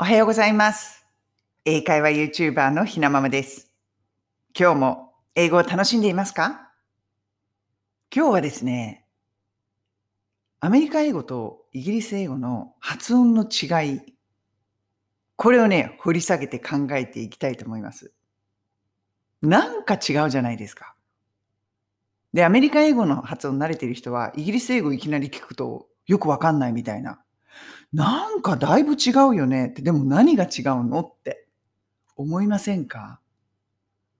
おはようございます。英会話 YouTuber のひなままです。今日も英語を楽しんでいますか？今日はですね、アメリカ英語とイギリス英語の発音の違い、これをね、掘り下げて考えていきたいと思います。なんか違うじゃないですか。で、アメリカ英語の発音慣れてる人は、イギリス英語いきなり聞くとよくわかんないみたいな。なんかだいぶ違うよねって、でも何が違うのって思いませんか？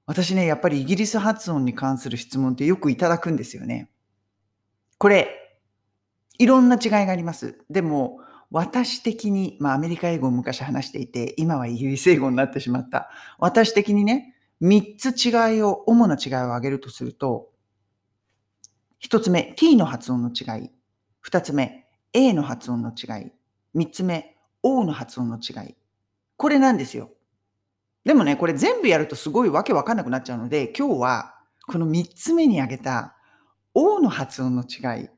私ね、やっぱりイギリス発音に関する質問ってよくいただくんですよね。これ、いろんな違いがあります。でも、私的に、まあアメリカ英語を昔話していて、今はイギリス英語になってしまった。私的にね、3つ違いを、主な違いを挙げるとすると、1つ目、t の発音の違い。2つ目、a の発音の違い。3つ目、O の発音の違い。これなんですよ。でもね、これ全部やるとすごいわけわかんなくなっちゃうので、今日はこの3つ目に挙げた O の発音の違い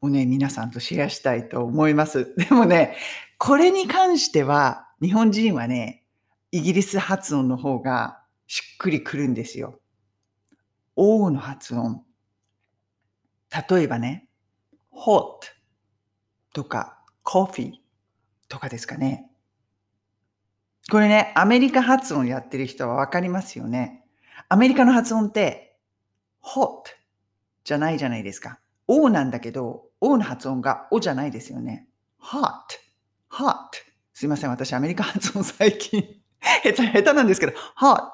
をね、皆さんとシェアしたいと思います。でもね、これに関しては、日本人はね、イギリス発音の方がしっくりくるんですよ。O の発音。例えばね、hot とか coffee とかですかね。これね、アメリカ発音やってる人はわかりますよね。アメリカの発音って、hot じゃないじゃないですか。O なんだけど、O の発音が O じゃないですよね。hot, hot. すいません、私アメリカ発音最近 下手、なんですけど、hot.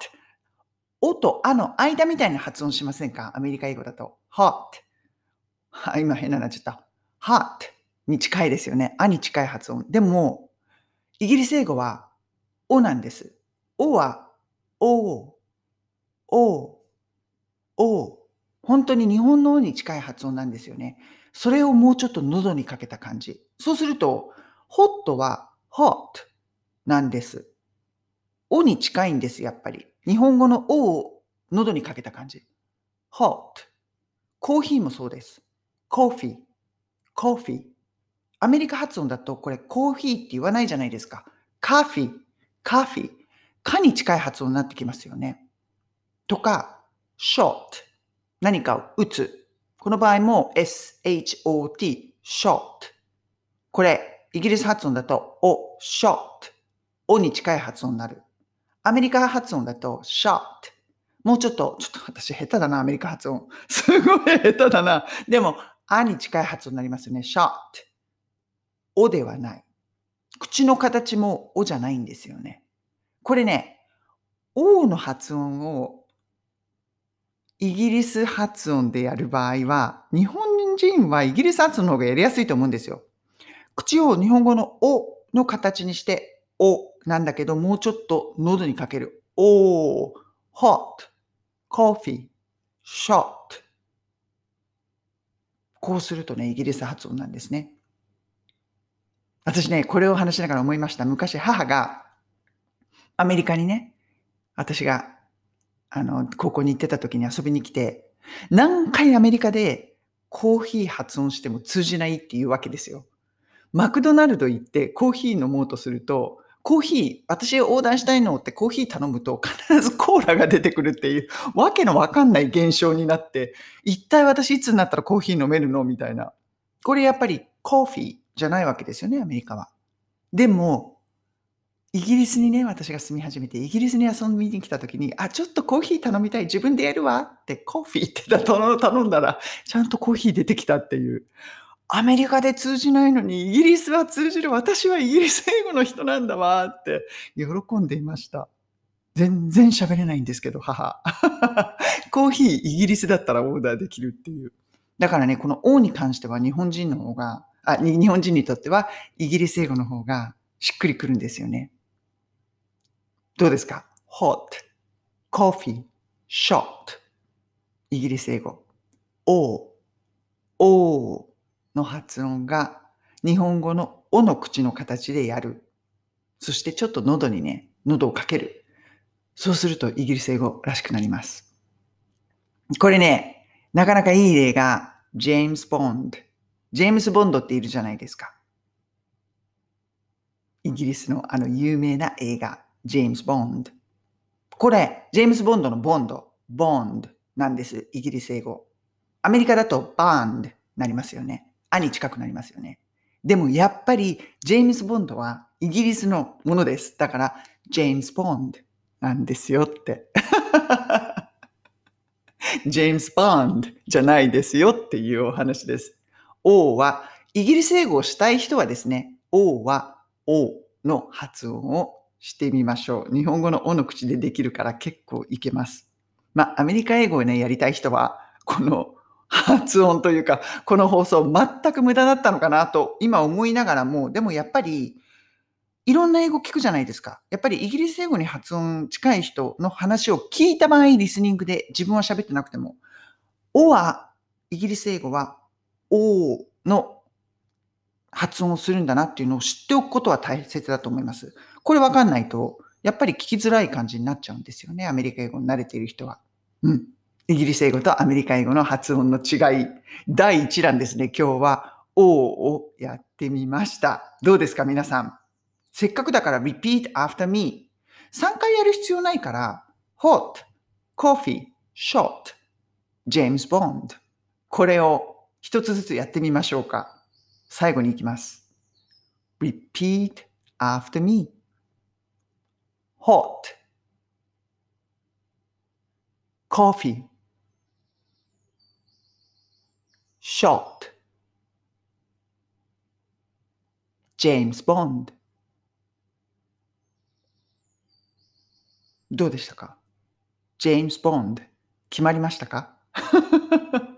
O とあの間みたいな発音しませんか？アメリカ英語だと。hot. 今変ななっちゃった。hot に近いですよね。あに近い発音。でも、イギリス英語は、おなんです。おは、お、お、お。本当に日本のおに近い発音なんですよね。それをもうちょっと喉にかけた感じ。そうすると、ホットは hot なんです。おに近いんです、やっぱり。日本語のおを喉にかけた感じ。hot。コーヒーもそうです。コーヒー、コーヒー。アメリカ発音だとこれコーヒーって言わないじゃないですか。カフィー、カフィー。かに近い発音になってきますよね。とか、short。何かを打つ。この場合も shot、short。これ、イギリス発音だとお、short。おに近い発音になる。アメリカ発音だと short。もうちょっと、ちょっと私下手だな、アメリカ発音。すごい下手だな。でも、あに近い発音になりますよね。short。おではない。口の形もおじゃないんですよね。これね、おの発音をイギリス発音でやる場合は、日本人はイギリス発音の方がやりやすいと思うんですよ。口を日本語のおの形にして、おなんだけど、もうちょっと喉にかける。お hot, coffee, shot. こうするとね、イギリス発音なんですね。私ね、これを話しながら思いました。昔、母がアメリカにね、私があの高校に行ってた時に遊びに来て、何回アメリカでコーヒー発音しても通じないっていうわけですよ。マクドナルド行ってコーヒー飲もうとすると、コーヒー、私オーダーしたいのってコーヒー頼むと必ずコーラが出てくるっていうわけのわかんない現象になって、一体私いつになったらコーヒー飲めるの？みたいな。これやっぱりコーヒーじゃないわけですよね、アメリカは。でも、イギリスにね、私が住み始めて、イギリスに遊びに来た時に、あ、ちょっとコーヒー頼みたい、自分でやるわって、コーヒーって 頼んだら、ちゃんとコーヒー出てきたっていう。アメリカで通じないのに、イギリスは通じる、私はイギリス英語の人なんだわって、喜んでいました。全然喋れないんですけど、母。コーヒー、イギリスだったらオーダーできるっていう。だからね、この O に関しては日本人の方が、あ、日本人にとってはイギリス英語の方がしっくりくるんですよね。どうですか ?hot, coffee, shot イギリス英語。O, O の発音が日本語のおの口の形でやる。そしてちょっと喉にね、喉をかける。そうするとイギリス英語らしくなります。これね、なかなかいい例が、ジェームズ・ボンド。ジェームズ・ボンドっているじゃないですか。イギリスのあの有名な映画、ジェームズ・ボンド。これ、ジェームズ・ボンドのボンド、ボンドなんです。イギリス英語。アメリカだとバンドなりますよね。あに近くなりますよね。でもやっぱりジェームズ・ボンドはイギリスのものです。だからジェームズ・ボンドなんですよって。ジェームズ・ボンドじゃないですよっていうお話です。O は、イギリス英語をしたい人はですね、O は O の発音をしてみましょう。日本語の O の口でできるから結構いけます。まあ、アメリカ英語をね、やりたい人は、この発音というか、この放送全く無駄だったのかなと今思いながらも、でもやっぱりいろんな英語聞くじゃないですか。やっぱりイギリス英語に発音近い人の話を聞いた場合、リスニングで自分は喋ってなくても、O は、イギリス英語は O の発音をするんだなっていうのを知っておくことは大切だと思います。これわかんないと、やっぱり聞きづらい感じになっちゃうんですよね。アメリカ英語に慣れている人は。うん。イギリス英語とアメリカ英語の発音の違い。第1弾ですね。今日は O をやってみました。どうですか皆さん？せっかくだから repeat after me。3回やる必要ないから hot, coffee, shot, James Bond。これを一つずつやってみましょうか。最後に行きます。repeat after me. hot, coffee, shot, James Bond. どうでしたか？ジェームズ・ボンド決まりましたか？